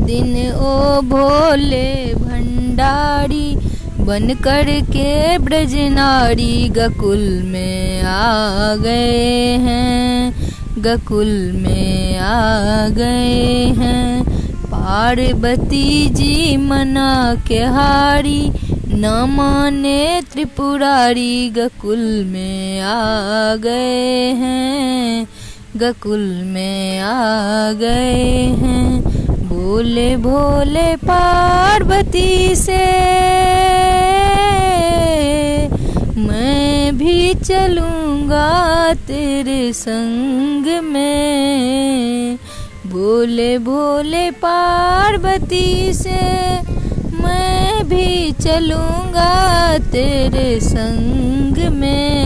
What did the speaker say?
दिन ओ भोले भंडारी, बन कर के ब्रजनारी गकुल में आ गए हैं, गकुल में आ गए हैं। पार्वती जी मना के हारी न माने त्रिपुरारी गकुल में आ गए हैं, गकुल में आ गए हैं। बोले भोले पार्वती से। मैं भी चलूँगा तेरे संग में। बोले भोले पार्वती से मैं भी चलूँगा तेरे संग में।